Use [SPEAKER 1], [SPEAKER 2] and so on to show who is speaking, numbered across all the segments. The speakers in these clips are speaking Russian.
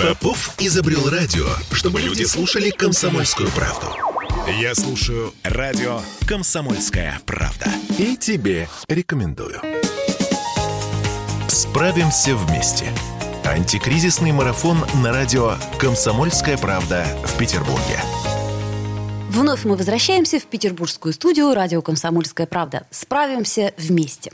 [SPEAKER 1] Попов изобрел радио, чтобы люди слушали комсомольскую правду. Я слушаю радио «Комсомольская правда». И тебе рекомендую. Справимся вместе. Антикризисный марафон на радио «Комсомольская правда» в Петербурге.
[SPEAKER 2] Вновь мы возвращаемся в петербургскую студию радио «Комсомольская правда». Справимся вместе.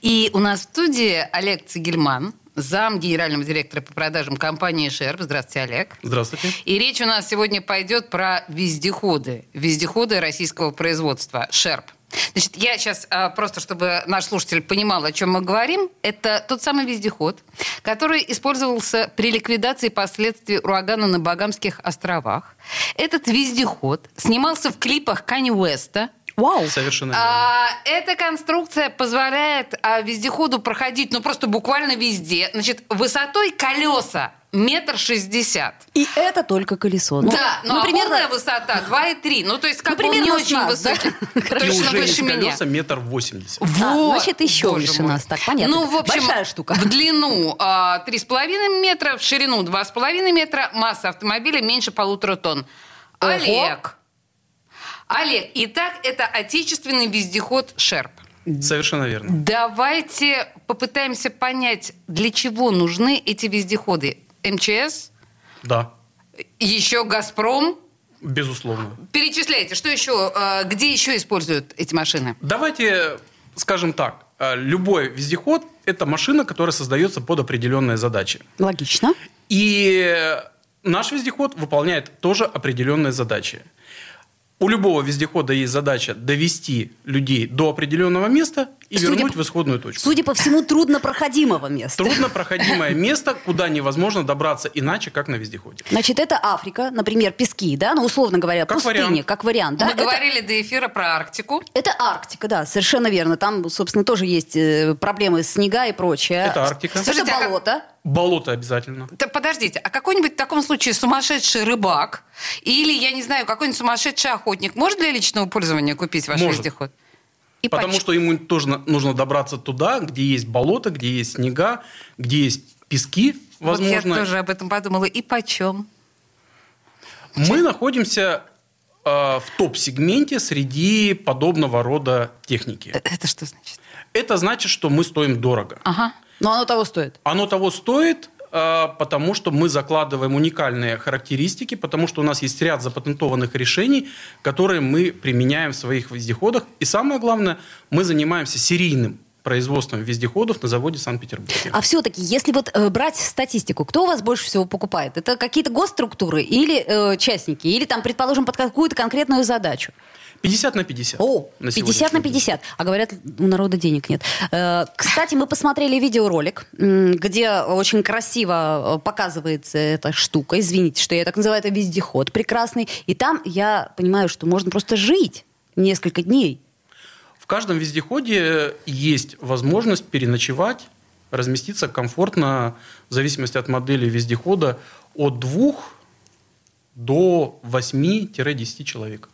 [SPEAKER 3] И у нас в студии Олег Цигельман, зам генерального директора по продажам компании «Шерп». Здравствуйте, Олег.
[SPEAKER 4] Здравствуйте.
[SPEAKER 3] И речь у нас сегодня пойдет про вездеходы. Вездеходы российского производства «Шерп». Значит, я сейчас а, просто, чтобы наш слушатель понимал, о чем мы говорим, это тот самый вездеход, который использовался при ликвидации последствий урагана на Багамских островах. Этот вездеход снимался в клипах Кани Уэста –
[SPEAKER 2] Вау!
[SPEAKER 4] Совершенно верно.
[SPEAKER 3] а, эта конструкция позволяет а, вездеходу проходить, ну, просто буквально везде. Значит, высотой колеса метр шестьдесят.
[SPEAKER 2] И это только колесо. Ну,
[SPEAKER 3] да, но
[SPEAKER 2] ну, примерно-
[SPEAKER 3] полная высота 2,3. Ну, то есть, как
[SPEAKER 2] Ну,
[SPEAKER 3] не
[SPEAKER 2] примерно с
[SPEAKER 3] очень высокий.
[SPEAKER 4] И
[SPEAKER 3] Точно
[SPEAKER 4] уже
[SPEAKER 3] выше меня.
[SPEAKER 4] колеса метр восемьдесят.
[SPEAKER 2] А,
[SPEAKER 3] Вот,
[SPEAKER 2] значит, еще выше нас. Так, понятно.
[SPEAKER 3] Ну, в общем,
[SPEAKER 2] Большая штука.
[SPEAKER 3] в длину а, три с половиной метра, в ширину два с половиной метра, масса автомобиля меньше полутора тонн.
[SPEAKER 2] Ого.
[SPEAKER 3] Олег. Олег, итак, это отечественный вездеход «Шерп».
[SPEAKER 4] Совершенно верно.
[SPEAKER 3] Давайте попытаемся понять, для чего нужны эти вездеходы. МЧС,
[SPEAKER 4] Да,
[SPEAKER 3] еще «Газпром».
[SPEAKER 4] безусловно.
[SPEAKER 3] Перечисляйте, что еще, э, где еще используют эти машины?
[SPEAKER 4] Давайте скажем так. э, Любой вездеход – это машина, которая создается под определенные задачи.
[SPEAKER 2] Логично.
[SPEAKER 4] И наш вездеход выполняет тоже определенные задачи. У любого вездехода есть задача довести людей до определенного места и
[SPEAKER 2] Судя
[SPEAKER 4] вернуть
[SPEAKER 2] по-
[SPEAKER 4] в исходную точку.
[SPEAKER 2] Судя по всему, труднопроходимого места.
[SPEAKER 4] Труднопроходимое место, куда невозможно добраться иначе, как на вездеходе.
[SPEAKER 2] Значит, это Африка, например, пески, да, ну, условно говоря,
[SPEAKER 4] Как
[SPEAKER 2] пустыни,
[SPEAKER 4] вариант.
[SPEAKER 2] как вариант, да?
[SPEAKER 3] Мы
[SPEAKER 2] Это-
[SPEAKER 3] говорили до эфира про Арктику.
[SPEAKER 2] Это Арктика, да, совершенно верно. Там, собственно, тоже есть э, проблемы с снега и прочее.
[SPEAKER 4] Это Арктика.
[SPEAKER 2] Это
[SPEAKER 3] Слушайте, а как-
[SPEAKER 2] болото.
[SPEAKER 4] Болото обязательно.
[SPEAKER 3] Да подождите, а какой-нибудь в таком случае сумасшедший рыбак или, я не знаю, какой-нибудь сумасшедший охотник может для личного пользования купить ваш
[SPEAKER 4] Может.
[SPEAKER 3] вездеход? И
[SPEAKER 4] Потому
[SPEAKER 3] почем?
[SPEAKER 4] что ему тоже нужно добраться туда, где есть болото, где есть снега, где есть пески,
[SPEAKER 3] Вот
[SPEAKER 4] возможно.
[SPEAKER 3] я тоже об этом подумала. И почем?
[SPEAKER 4] Мы находимся э, в топ-сегменте среди подобного рода техники.
[SPEAKER 3] Э, Это что значит?
[SPEAKER 4] Это значит, что мы стоим дорого.
[SPEAKER 3] Ага.
[SPEAKER 2] Но оно того стоит.
[SPEAKER 4] Оно того стоит, потому что мы закладываем уникальные характеристики, потому что у нас есть ряд запатентованных решений, которые мы применяем в своих вездеходах. И самое главное, мы занимаемся серийным производством вездеходов на заводе Санкт-Петербурге.
[SPEAKER 2] А все-таки, если вот э, брать статистику, кто у вас больше всего покупает? Это какие-то госструктуры или э, частники? Или там, предположим, под какую-то конкретную задачу?
[SPEAKER 4] 50 на 50.
[SPEAKER 2] О,
[SPEAKER 4] на
[SPEAKER 2] 50 на
[SPEAKER 4] сегодняшний день.
[SPEAKER 2] 50. А говорят, у народа денег нет. Э, Кстати, мы посмотрели видеоролик, где очень красиво э, показывается эта штука. Извините, что я так называю, это вездеход прекрасный. И там я понимаю, что можно просто жить несколько дней.
[SPEAKER 4] В каждом вездеходе есть возможность переночевать, разместиться комфортно, в зависимости от модели вездехода, от двух до 8-10 человек.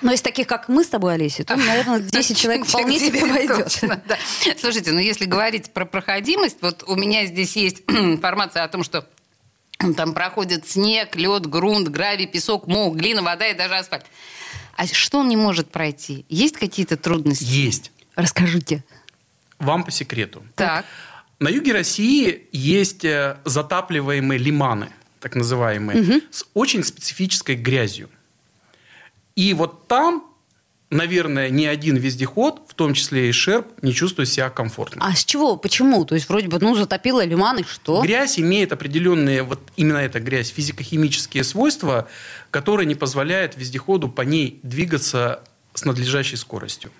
[SPEAKER 2] Но из таких, как мы с тобой, Олеся, то, наверное, 10 человек вполне себе пойдет.
[SPEAKER 3] Точно, да. Слушайте, ну если говорить про проходимость, вот у меня здесь есть информация о том, что там проходит снег, лед, грунт, гравий, песок, мох, глина, вода и даже асфальт. А что он не может пройти? Есть какие-то трудности?
[SPEAKER 4] Есть.
[SPEAKER 2] Расскажите.
[SPEAKER 4] Вам по секрету.
[SPEAKER 3] Так.
[SPEAKER 4] На юге России есть э, затапливаемые лиманы, так называемые, с очень специфической грязью. И вот там, наверное, ни один вездеход, в том числе и Шерп, не чувствует себя комфортно.
[SPEAKER 2] А с чего? Почему? То есть вроде бы, ну, затопило лиман, и что?
[SPEAKER 4] Грязь имеет определенные, вот именно эта грязь, физико-химические свойства, которые не позволяют вездеходу по ней двигаться с надлежащей скоростью.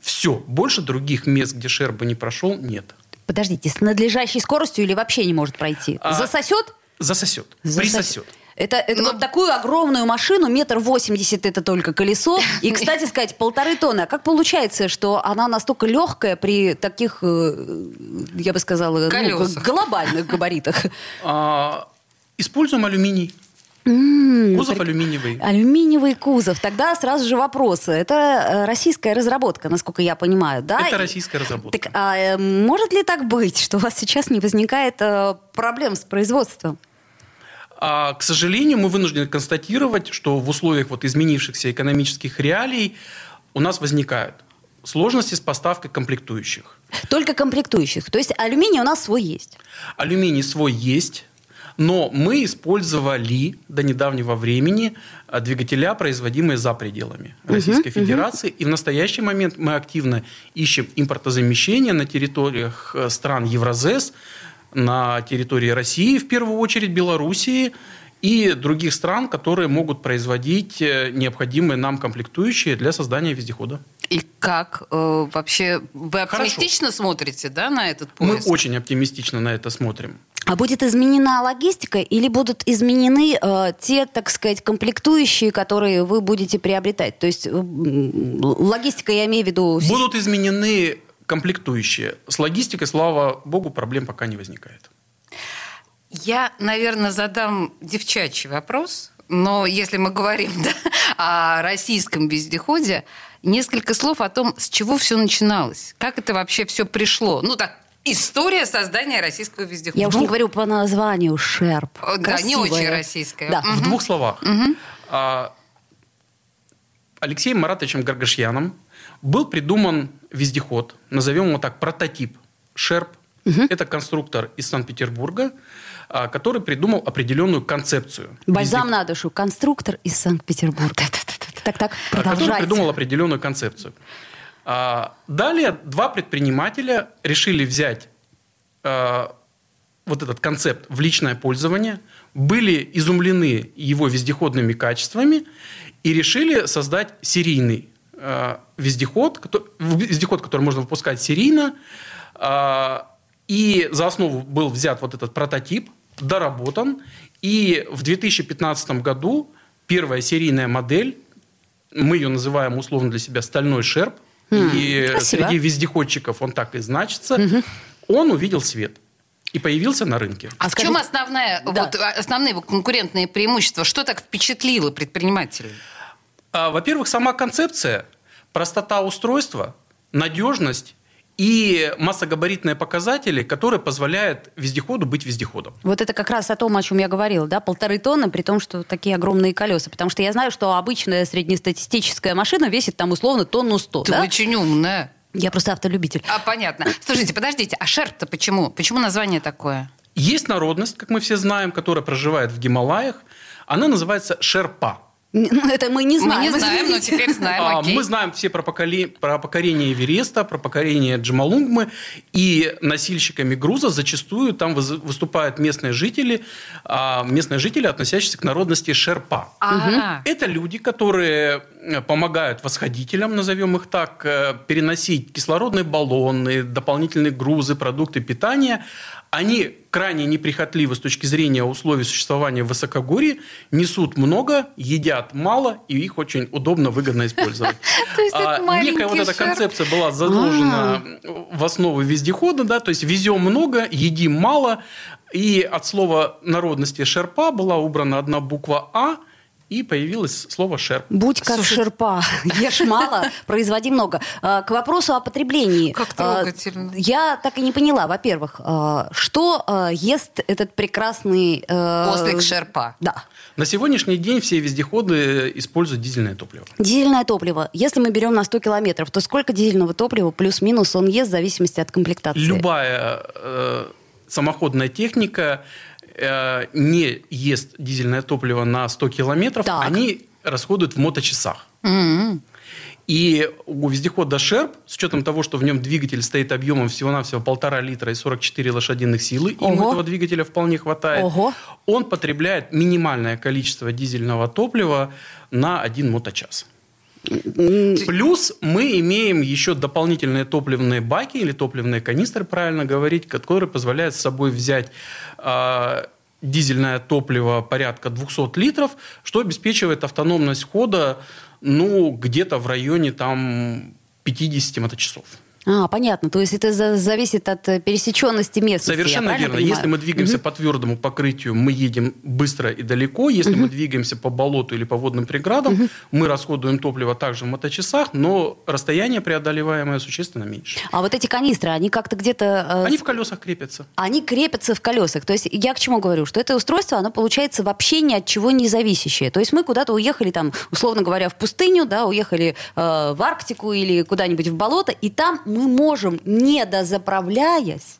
[SPEAKER 4] Все. Больше других мест, где Шерп бы не прошел, нет.
[SPEAKER 2] Подождите, с надлежащей скоростью или вообще не может пройти?
[SPEAKER 4] А,
[SPEAKER 2] Засосет?
[SPEAKER 4] Засосет.
[SPEAKER 2] Засосет.
[SPEAKER 4] Присосет.
[SPEAKER 2] Это, это
[SPEAKER 3] Ну-
[SPEAKER 2] вот такую огромную машину, метр восемьдесят это только колесо. И, кстати сказать, полторы тонны. А как получается, что она настолько легкая при таких, э, я бы сказала, ну, глобальных габаритах?
[SPEAKER 4] А, используем алюминий. Кузов
[SPEAKER 2] прик-
[SPEAKER 4] алюминиевый.
[SPEAKER 2] Алюминиевый кузов. Тогда сразу же вопрос. Это э, российская разработка, насколько я понимаю, да?
[SPEAKER 4] Это российская разработка.
[SPEAKER 2] Так, а э, может ли так быть, что у вас сейчас не возникает проблем с производством?
[SPEAKER 4] А, к сожалению, мы вынуждены констатировать, что в условиях вот изменившихся экономических реалий у нас возникают сложности с поставкой комплектующих.
[SPEAKER 2] Только комплектующих. То есть алюминий у нас свой есть.
[SPEAKER 4] Алюминий свой есть. Но мы использовали до недавнего времени а, двигателя, производимые за пределами Российской uh Федерации. uh И в настоящий момент мы активно ищем импортозамещение на территориях э, стран Евразес, на территории России, в первую очередь Белоруссии и других стран, которые могут производить э, необходимые нам комплектующие для создания вездехода.
[SPEAKER 3] И как э, вообще вы оптимистично Хорошо. смотрите да, на этот поиск?
[SPEAKER 4] Мы очень оптимистично на это смотрим.
[SPEAKER 2] А будет изменена логистика или будут изменены э, те, так сказать, комплектующие, которые вы будете приобретать? То есть э, логистика, я имею в виду...
[SPEAKER 4] Будут изменены комплектующие. С логистикой, слава богу, проблем пока не возникает.
[SPEAKER 3] Я, наверное, задам девчачий вопрос, но если мы говорим да, о российском вездеходе, несколько слов о том, с чего все начиналось. Как это вообще все пришло? Ну, так, История создания российского вездехода.
[SPEAKER 2] Я уж не говорю по названию Шерп.
[SPEAKER 3] Да, Красивая. не очень российская.
[SPEAKER 4] Да. Угу. В двух словах. Угу. Алексеем Маратовичем Гаргашьяном был придуман вездеход, назовем его так, прототип Шерп. Угу. Это конструктор из Санкт-Петербурга, а, который придумал определенную концепцию.
[SPEAKER 2] Бальзам на душу. Конструктор из Санкт-Петербурга. Так, так,
[SPEAKER 4] продолжайте. Который придумал определенную концепцию. А, далее два предпринимателя решили взять а, вот этот концепт в личное пользование, были изумлены его вездеходными качествами и решили создать серийный а, вездеход, который, вездеход, который можно выпускать серийно. И за основу был взят вот этот прототип, доработан. И в 2015 году первая серийная модель, мы ее называем условно для себя «Стальной шерп», и Красиво. среди вездеходчиков он так и значится, угу. он увидел свет и появился на рынке.
[SPEAKER 3] А в чем основная, да. вот, основные его конкурентные преимущества? Что так впечатлило предпринимателей?
[SPEAKER 4] А, во-первых, сама концепция, простота устройства, надежность и массогабаритные показатели, которые позволяют вездеходу быть вездеходом.
[SPEAKER 2] Вот это как раз о том, о чем я говорила, да, полторы тонны, при том, что такие огромные колеса. Потому что я знаю, что обычная среднестатистическая машина весит там условно тонну сто.
[SPEAKER 3] Ты
[SPEAKER 2] да?
[SPEAKER 3] очень умная.
[SPEAKER 2] Я просто автолюбитель.
[SPEAKER 3] А, понятно. Слушайте, подождите, а шерп-то почему? Почему название такое?
[SPEAKER 4] Есть народность, как мы все знаем, которая проживает в Гималаях. Она называется шерпа.
[SPEAKER 2] Ну, это мы не знаем.
[SPEAKER 3] Мы не знаем, но теперь знаем. А.
[SPEAKER 4] Мы знаем все про, поколе... про покорение Эвереста, про покорение Джамалунгмы. И носильщиками груза зачастую там выступают местные жители, а, местные жители, относящиеся к народности Шерпа.
[SPEAKER 3] Ага.
[SPEAKER 4] Это люди, которые помогают восходителям, назовем их так, э, переносить кислородные баллоны, дополнительные грузы, продукты питания они крайне неприхотливы с точки зрения условий существования в высокогорье, несут много, едят мало, и их очень удобно, выгодно использовать.
[SPEAKER 3] А,
[SPEAKER 4] некая вот эта концепция была заложена а. в основу вездехода, да, то есть везем много, едим мало, и от слова народности шерпа была убрана одна буква «а», и появилось слово «шерп».
[SPEAKER 2] Будь как Слушай... шерпа. Ешь мало, производи много. А, к вопросу о потреблении.
[SPEAKER 3] Как а, трогательно.
[SPEAKER 2] Я так и не поняла, во-первых, а, что ест этот прекрасный...
[SPEAKER 3] Ослик шерпа.
[SPEAKER 2] Да.
[SPEAKER 4] На сегодняшний день все вездеходы используют дизельное топливо.
[SPEAKER 2] Дизельное топливо. Если мы берем на 100 километров, то сколько дизельного топлива плюс-минус он ест в зависимости от комплектации?
[SPEAKER 4] Любая э, самоходная техника э, не ест дизельное топливо на 100 километров, так. они расходуют в моточасах.
[SPEAKER 3] Mm-hmm.
[SPEAKER 4] И у вездехода Шерп, с учетом того, что в нем двигатель стоит объемом всего-навсего полтора литра и 44 лошадиных силы, Ого. ему этого двигателя вполне хватает,
[SPEAKER 2] Ого.
[SPEAKER 4] он потребляет минимальное количество дизельного топлива на один моточас. Плюс мы имеем еще дополнительные топливные баки или топливные канистры, правильно говорить, которые позволяют с собой взять э, дизельное топливо порядка 200 литров, что обеспечивает автономность хода ну, где-то в районе там 50 моточасов.
[SPEAKER 2] А, понятно. То есть это за- зависит от э, пересеченности я
[SPEAKER 4] Совершенно верно.
[SPEAKER 2] понимаю?
[SPEAKER 4] Если мы двигаемся по твердому покрытию, мы едем быстро и далеко. Если мы двигаемся по болоту или по водным преградам, мы расходуем топливо также в моточасах, но расстояние преодолеваемое существенно меньше.
[SPEAKER 2] А вот эти канистры, они как-то где-то... э,
[SPEAKER 4] Они в колесах крепятся.
[SPEAKER 2] они крепятся в колесах. То есть я к чему говорю? Что это устройство, оно получается вообще ни от чего не зависящее. То есть мы куда-то уехали, там, условно говоря, в пустыню, да, уехали э, в Арктику или куда-нибудь в болото, и там мы можем, не дозаправляясь,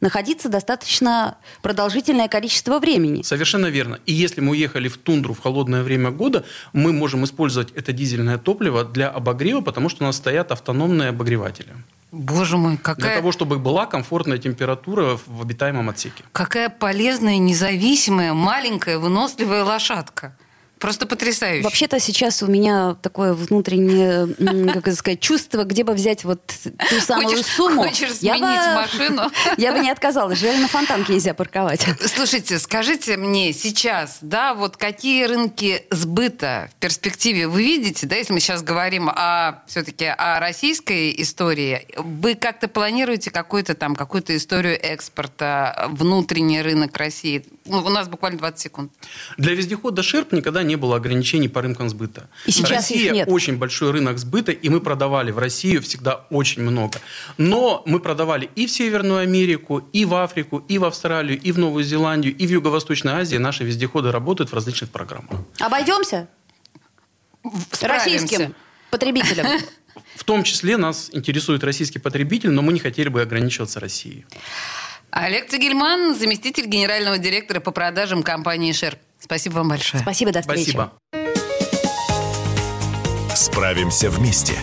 [SPEAKER 2] находиться достаточно продолжительное количество времени.
[SPEAKER 4] Совершенно верно. И если мы уехали в тундру в холодное время года, мы можем использовать это дизельное топливо для обогрева, потому что у нас стоят автономные обогреватели.
[SPEAKER 3] Боже мой,
[SPEAKER 4] Для
[SPEAKER 3] какая,
[SPEAKER 4] того, чтобы была комфортная температура в обитаемом отсеке.
[SPEAKER 3] какая полезная, независимая, маленькая, выносливая лошадка. Просто потрясающе.
[SPEAKER 2] Вообще-то сейчас у меня такое внутреннее, как это сказать, чувство, где бы взять вот ту самую
[SPEAKER 3] Хочешь-
[SPEAKER 2] сумму.
[SPEAKER 3] хочешь
[SPEAKER 2] Я
[SPEAKER 3] сменить
[SPEAKER 2] бы-
[SPEAKER 3] машину?
[SPEAKER 2] Я бы не отказалась. Жаль, на фонтанке нельзя парковать.
[SPEAKER 3] Слушайте, скажите мне сейчас, да, вот какие рынки сбыта в перспективе вы видите, да, если мы сейчас говорим о все-таки о российской истории, вы как-то планируете какую-то там какую-то историю экспорта, внутренний рынок России? Ну, у нас буквально 20 секунд.
[SPEAKER 4] Для вездехода «Шерп» никогда не было ограничений по рынкам сбыта.
[SPEAKER 2] И сейчас их
[SPEAKER 4] Россия
[SPEAKER 2] нет.
[SPEAKER 4] очень большой рынок сбыта, и мы продавали в Россию всегда очень много. Но мы продавали и в Северную Америку, и в Африку, и в Австралию, и в Новую Зеландию, и в Юго-Восточной Азии. Наши вездеходы работают в различных программах.
[SPEAKER 2] Обойдемся
[SPEAKER 3] Справимся.
[SPEAKER 2] российским потребителям.
[SPEAKER 4] В том числе нас интересует российский потребитель, но мы не хотели бы ограничиваться Россией.
[SPEAKER 3] Олег Цигельман, заместитель генерального директора по продажам компании «Шерп». Спасибо вам большое.
[SPEAKER 2] Спасибо, до встречи.
[SPEAKER 4] Спасибо.
[SPEAKER 1] Справимся вместе.